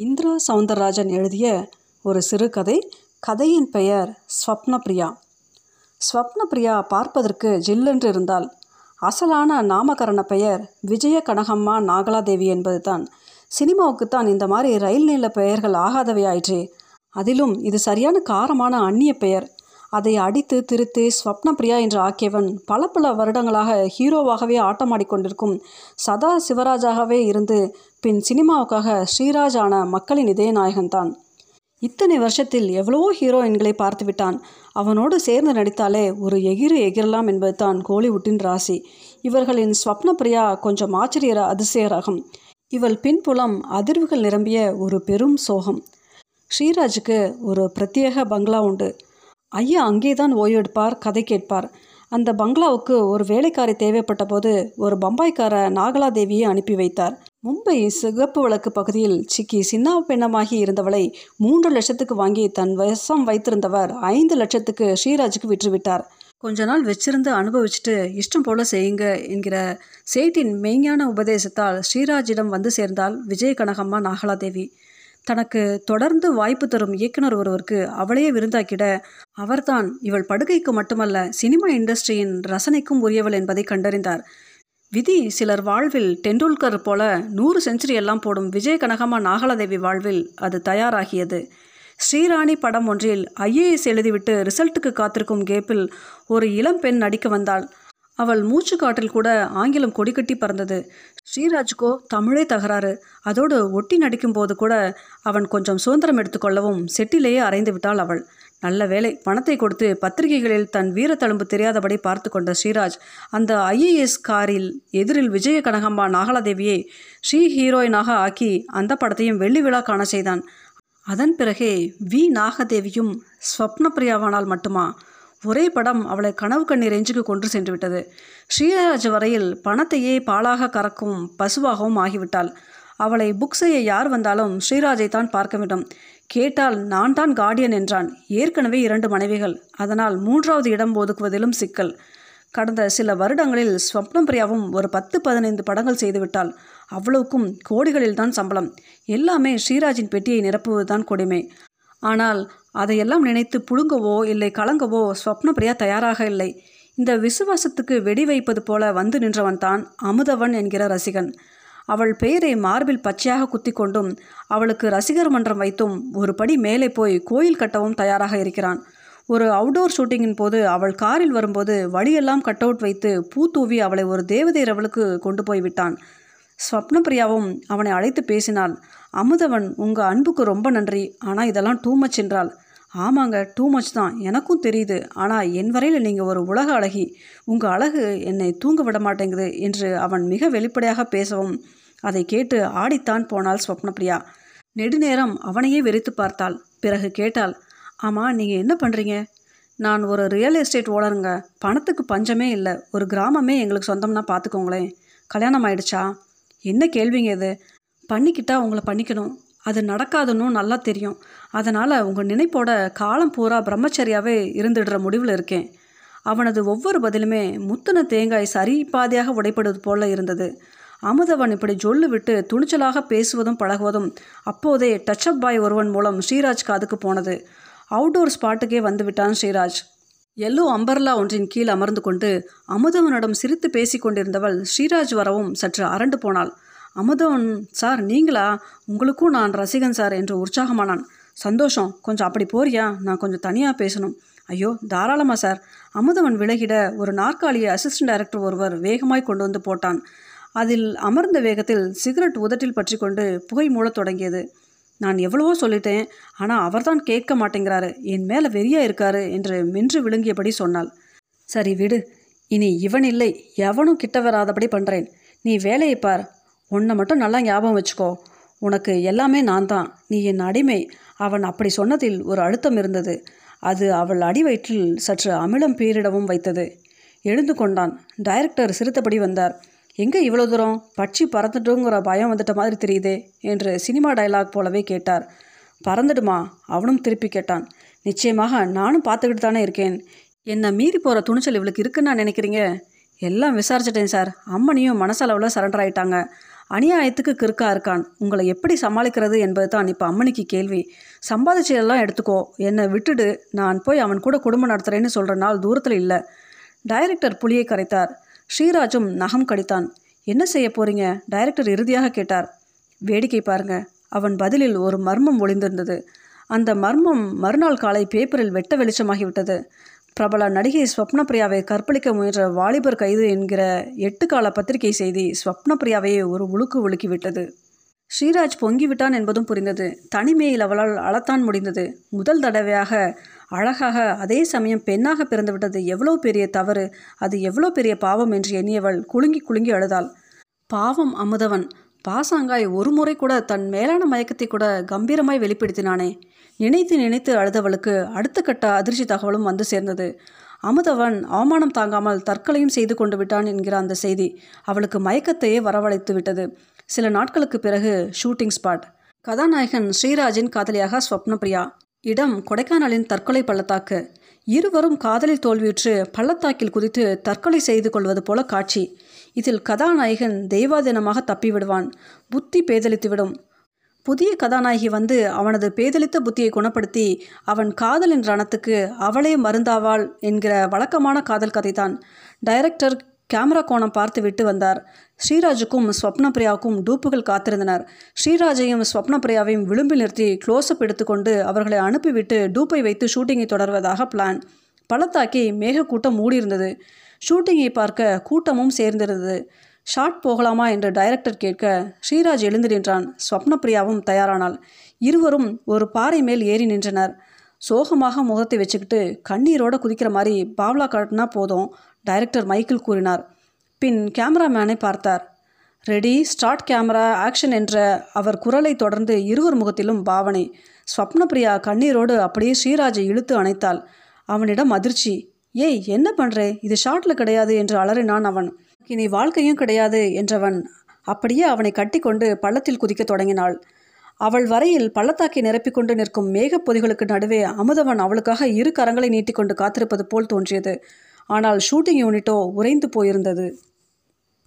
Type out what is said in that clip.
இந்திரா சவுந்தரராஜன் எழுதிய ஒரு சிறுகதை கதையின் பெயர் ஸ்வப்னப்ரியா ஸ்வப்னப்ரியா பார்ப்பதற்கு ஜில்லென்று இருந்தால் அசலான நாமகரண பெயர் விஜய கனகம்மா நாகலாதேவி என்பதுதான். சினிமாவுக்குத்தான் இந்த மாதிரி ரயில் நில பெயர்கள் ஆகாதவை ஆயிற்றே அதிலும் இது சரியான காரமான அந்நிய பெயர். அதை அடித்து திருத்தி ஸ்வப்னப்ரியா என்று ஆக்கியவன் பல பல வருடங்களாக ஹீரோவாகவே ஆட்டமாடிக்கொண்டிருக்கும் சதா சிவராஜாகவே இருந்து பின் சினிமாவுக்காக ஸ்ரீராஜ் ஆன மக்களின் இதய நாயகன்தான் இத்தனை வருஷத்தில் எவ்வளவோ ஹீரோயின்களை பார்த்து விட்டான். அவனோடு சேர்ந்து நடித்தாலே ஒரு எகிறு எகிரலாம் என்பதுதான் கோலிவுட்டின் ராசி. இவர்களின் ஸ்வப்னப்பிரியா கொஞ்சம் ஆச்சரியர அதிசய ரகம் இவள் பின்புலம் அதிர்வுகள் நிரம்பிய ஒரு பெரும் சோகம். ஸ்ரீராஜுக்கு ஒரு பிரத்யேக பங்களா உண்டு. ஐயா அங்கேதான் ஓய்வெடுப்பார் கதை கேட்பார். அந்த பங்களாவுக்கு ஒரு வேலைக்காரி தேவைப்பட்ட போது ஒரு பம்பாய்க்கார நாகலாதேவியை அனுப்பி வைத்தார். மும்பை சிகப்பு விளக்கு பகுதியில் சிக்கி சின்ன பெண்ணமாகி இருந்தவளை மூன்று லட்சத்துக்கு வாங்கி தன் வசம் வைத்திருந்தவர் ஐந்து லட்சத்துக்கு ஸ்ரீராஜுக்கு விற்றுவிட்டார். கொஞ்ச நாள் வச்சிருந்து அனுபவிச்சுட்டு இஷ்டம் போல செய்யுங்க என்கிற சேட்டின் மெய்ஞான உபதேசத்தால் ஸ்ரீராஜிடம் வந்து சேர்ந்தால் விஜய கனகம்மா நாகலாதேவி. தனக்கு தொடர்ந்து வாய்ப்பு தரும் இயக்குனர் ஒருவருக்கு அவளையே விருந்தாக்கிட அவர்தான் இவள் படுகைக்கு மட்டுமல்ல சினிமா இண்டஸ்ட்ரியின் ரசனைக்கும் உரியவள் என்பதை கண்டறிந்தார். விதி சிலர் வாழ்வில் டெண்டுல்கர் போல நூறு செஞ்சுரி எல்லாம் போடும் விஜய கனகமா நாகலாதேவி வாழ்வில் அது தயாராகியது. ஸ்ரீராணி படம் ஒன்றில் ஐஏஎஸ் எழுதிவிட்டு ரிசல்ட்டுக்கு காத்திருக்கும் கேப்பில் ஒரு இளம் பெண் நடிக்க வந்தாள். அவள் மூச்சு காற்றில் கூட ஆங்கிலம் கொடிக்கட்டி பறந்தது. ஸ்ரீராஜுக்கோ தமிழே தகராறு. அதோடு ஒட்டி நடிக்கும்போது கூட அவன் கொஞ்சம் சுதந்திரம் எடுத்துக்கொள்ளவும் செட்டிலேயே அரைந்து விட்டாள் அவள். நல்ல வேலை பணத்தை கொடுத்து பத்திரிகைகளில் தன் வீரத்தழும்பு தெரியாதபடி பார்த்து கொண்ட ஸ்ரீராஜ் அந்த ஐஏஎஸ் காரில் எதிரில் விஜய கனகம்மா நாகலாதேவியை ஸ்ரீ ஹீரோயினாக ஆக்கி அந்த படத்தையும் வெள்ளி விழா காண செய்தான். அதன் பிறகே வி. நாகதேவியும் ஸ்வப்னப்பிரியாவானால் மட்டுமா? ஒரே படம் அவளை கனவு கண்ணீர் ரேஞ்சுக்கு கொன்று சென்று விட்டது ஸ்ரீராஜ் வரையில் பணத்தையே பாலாக கறக்கும் பசுவாகவும் ஆகிவிட்டாள். அவளை புக் செய்ய யார் வந்தாலும் ஸ்ரீராஜை தான் பார்க்க வேண்டும். கேட்டால் நான் தான் கார்டியன் என்றான். ஏற்கனவே இரண்டு மனைவிகள். அதனால் மூன்றாவது இடம் ஒதுக்குவதிலும் சிக்கல். கடந்த சில வருடங்களில் ஸ்வப்னம் பிரியாவும் ஒரு பத்து பதினைந்து படங்கள் செய்துவிட்டாள். அவ்வளவுக்கும் கோடிகளில் தான் சம்பளம். எல்லாமே ஸ்ரீராஜின் பெட்டியை நிரப்புவதுதான் கொடுமை. ஆனால் அதையெல்லாம் நினைத்து புழுங்கவோ இல்லை கலங்கவோ ஸ்வப்னபிரியா தயாராக இல்லை. இந்த விசுவாசத்துக்கு வெடி வைப்பது போல வந்து நின்றவன் தான் அமுதவன் என்கிற ரசிகன். அவள் பெயரை மார்பில் பச்சையாக குத்தி கொண்டும் அவளுக்கு ரசிகர் மன்றம் வைத்தும் ஒரு படி மேலே போய் கோயில் கட்டவும் தயாராக இருக்கிறான். ஒரு அவுடோர் ஷூட்டிங்கின் போது அவள் காரில் வரும்போது வழியெல்லாம் கட் அவுட் வைத்து பூ தூவி அவளை ஒரு தேவதை ரவலுக்கு கொண்டு போய் விட்டான். ஸ்வப்னப்பிரியாவும் அவனை அழைத்து பேசினாள். அமுதவன் உங்கள் அன்புக்கு ரொம்ப நன்றி. ஆனால் இதெல்லாம் டூ மச் என்றாள். ஆமாங்க டூ மச் தான். எனக்கும் தெரியுது. ஆனால் என் வரையில் நீங்கள் ஒரு உலக அழகி. உங்கள் அழகு என்னை தூங்க விட மாட்டேங்குது என்று அவன் மிக வெளிப்படையாக பேசவும் அதை கேட்டு ஆடித்தான் போனாள் ஸ்வப்னப்பிரியா. நெடுநேரம் அவனையே வெறித்து பார்த்தாள். பிறகு கேட்டாள் ஆமாம் நீங்கள் என்ன பண்ணுறீங்க நான் ஒரு ரியல் எஸ்டேட் ஓனருங்க. பணத்துக்கு பஞ்சமே இல்லை. ஒரு கிராமமே எங்களுக்கு சொந்தம்னா பார்த்துக்கோங்களேன் கல்யாணம் ஆயிடுச்சா? என்ன கேள்விங்க இது? பண்ணிக்கிட்டா உங்களை பண்ணிக்கணும். அது நடக்காதுன்னு நல்லா தெரியும். அதனால் உங்கள் நினைப்போட காலம் பூரா பிரம்மச்சரியாவே இருந்துடுற முடிவில் இருக்கேன். அவனது ஒவ்வொரு பதிலுமே முத்தின தேங்காய் சரி பாதியாக உடைப்படுவது போல இருந்தது. அமுதவன் இப்படி ஜொல்லு விட்டு துணிச்சலாக பேசுவதும் பழகுவதும் அப்போதே டச்சப் பாய் ஒருவன் மூலம் ஸ்ரீராஜ் காதுக்கு போனது. அவுட்டோர் ஸ்பாட்டுக்கே வந்து விட்டான் ஸ்ரீராஜ். எல்லோ அம்பர்லா ஒன்றின் கீழ் அமர்ந்து கொண்டு அமுதவனிடம் சிரித்து பேசி கொண்டிருந்தவள் ஸ்ரீராஜ் வரவும் சற்று அரண்டு போனாள். அமுதவன் சார் நீங்களா? உங்களுக்கும் நான் ரசிகன் சார் என்று உற்சாகமானான். சந்தோஷம். கொஞ்சம் அப்படி போறியா? நான் கொஞ்சம் தனியாக பேசணும். ஐயோ தாராளமா சார். அமுதவன் விலகிட ஒரு நாற்காலியை அசிஸ்டன்ட் டைரக்டர் ஒருவர் வேகமாய் கொண்டு வந்து போட்டான். அதில் அமர்ந்த வேகத்தில் சிகரெட் உதட்டில் பற்றி கொண்டு புகை மூடத் தொடங்கியது. நான் எவ்வளவோ சொல்லிட்டேன் ஆனால் அவர்தான் கேட்க மாட்டேங்கிறாரு. என் மேலே வெறியா இருக்காரு என்று மென்று விழுங்கியபடி சொன்னாள். சரி விடு இனி இவன் இல்லை எவனும் கிட்ட வராதபடி பண்ணுறேன் நீ வேலையை பார் உன்னை மட்டும் நல்லா ஞாபகம் வச்சுக்கோ. உனக்கு எல்லாமே நான் தான் நீ என் அடிமை. அவன் அப்படி சொன்னதில் ஒரு அழுத்தம் இருந்தது. அது அவள் அடி வயிற்றில் சற்று அமிலம் பீரிடவும் வைத்தது. எழுந்து கொண்டான். டைரக்டர் சிரித்தபடி வந்தார். எங்கே இவ்வளோ தூரம்? பட்சி பறந்துட்டுங்கிற பயம் வந்துட்ட மாதிரி தெரியுதே என்று சினிமா டயலாக் போலவே கேட்டார். பறந்துடுமா? அவனும் திருப்பி கேட்டான். நிச்சயமாக நானும் பார்த்துக்கிட்டு தானே இருக்கேன். என்னை மீறி போகிற துணிச்சல் இவளுக்கு இருக்குன்னு நான் நினைக்கிறீங்க? எல்லாம் விசாரிச்சிட்டேன் சார். அம்மனியும் மனசளவில் சரண்டர் ஆயிட்டாங்க. அநியாயத்துக்கு கிறுக்கா இருக்கான். உங்களை எப்படி சமாளிக்கிறது என்பது தான் இப்போ அம்மனிக்கு கேள்வி. சம்பாதிச்சதெல்லாம் எடுத்துக்கோ. என்னை விட்டுடு. நான் போய் அவன் கூட குடும்பம் நடத்துகிறேன்னு சொல்கிற நாள் தூரத்தில் இல்லை. டைரக்டர் புலியை கரைத்தார். ஸ்ரீராஜும் நகம் கடித்தான். என்ன செய்ய போறீங்க? டைரக்டர் இறுதியாக கேட்டார். வேடிக்கை பாருங்க. அவன் பதிலில் ஒரு மர்மம் ஒளிந்திருந்தது. அந்த மர்மம் மறுநாள் காலை பேப்பரில் வெட்ட வெளிச்சமாகிவிட்டது. பிரபல நடிகை ஸ்வப்னப்பிரியாவை கற்பழிக்க முயன்ற வாலிபர் கைது என்கிற எட்டு கால பத்திரிகை செய்தி ஸ்வப்னப்பிரியாவையே ஒரு உழுக்கு ஒழுக்கிவிட்டது ஸ்ரீராஜ் பொங்கிவிட்டான் என்பதும் புரிந்தது. தனிமையில் அவளால் அழத்தான் முடிந்தது. முதல் தடவையாக அழகாக அதே சமயம் பெண்ணாக பிறந்துவிட்டது எவ்வளோ பெரிய தவறு அது எவ்வளோ பெரிய பாவம் என்று எண்ணியவள் குலுங்கி குலுங்கி அழுதாள். பாவம் அமுதவன். பாசாங்காய் ஒரு முறை கூட தன் மேலான மயக்கத்தை கூட கம்பீரமாய் வெளிப்படுத்தினானே. நினைத்து நினைத்து அழுதவளுக்கு அடுத்த கட்ட அதிர்ச்சி தகவலும் வந்து சேர்ந்தது. அமுதவன் அவமானம் தாங்காமல் தற்கொலையும் செய்து கொண்டு விட்டான் என்கிற அந்த செய்தி அவளுக்கு மயக்கத்தையே வரவழைத்து விட்டது சில நாட்களுக்கு பிறகு ஷூட்டிங் ஸ்பாட் கதாநாயகன் ஸ்ரீராஜின் காதலியாக ஸ்வப்னபிரியா இடம் கொடைக்கானலின் தற்கொலை பள்ளத்தாக்கு. இருவரும் காதலில் தோல்வியுற்று பள்ளத்தாக்கில் குதித்து தற்கொலை செய்து கொள்வது போல காட்சி. இதில் கதாநாயகன் தெய்வாதீனமாக தப்பிவிடுவான். புத்தி பேதலித்துவிடும். புதிய கதாநாயகி வந்து அவனது பேதலித்த புத்தியை குணப்படுத்தி அவன் காதலின் ரணத்துக்கு அவளே மருந்தாவாள் என்கிற வழக்கமான காதல் கதைதான். டைரக்டர் கேமரா கோணம் பார்த்து விட்டு வந்தார். ஸ்ரீராஜுக்கும் ஸ்வப்னப்பிரியாவுக்கும் டூப்புகள் காத்திருந்தனர். ஸ்ரீராஜையும் ஸ்வப்னப்பிரியாவையும் விளிம்பில் நிறுத்தி க்ளோஸ்அப் எடுத்துக்கொண்டு அவர்களை அனுப்பிவிட்டு டூப்பை வைத்து ஷூட்டிங்கை தொடர்வதாக பிளான் பள்ளத்தாக்கி மேகக்கூட்டம் மூடியிருந்தது. ஷூட்டிங்கை பார்க்க கூட்டமும் சேர்ந்திருந்தது. ஷாட் போகலாமா என்று டைரக்டர் கேட்க ஸ்ரீராஜ் எழுந்து நின்றான். ஸ்வப்னப்பிரியாவும் தயாரானாள். இருவரும் ஒரு பாறை மேல் ஏறி நின்றனர். சோகமாக முகத்தை வச்சுக்கிட்டு கண்ணீரோட குதிக்கிற மாதிரி பாவ்லா காட்டினா போதும் டைரக்டர் மைக்கேல் கூறினார். பின் கேமராமேனை பார்த்தார். ரெடி ஸ்டார்ட் கேமரா ஆக்ஷன் என்ற அவர் குரலை தொடர்ந்து இருவர் முகத்திலும் பாவனை. ஸ்வப்னபிரியா கண்ணீரோடு அப்படியே ஸ்ரீராஜை இழுத்து அணைத்தாள். அவனிடம் அதிர்ச்சி. ஏய் என்ன பண்ணுறே இது ஷார்ட்டில் கிடையாது என்று அலறினான் அவன். இனி வாழ்க்கையும் கிடையாது என்றவன் அப்படியே அவனை கட்டிக்கொண்டு பள்ளத்தில் குதிக்க தொடங்கினாள். அவள் வரையில் பள்ளத்தாக்கை நிரப்பிக்கொண்டு நிற்கும் மேகப் பொதிகளுக்கு நடுவே அமுதவன் அவளுக்காக இரு கரங்களை நீட்டிக்கொண்டு காத்திருப்பது போல் தோன்றியது. ஆனால் ஷூட்டிங் யூனிட்டோ உறைந்து போயிருந்தது.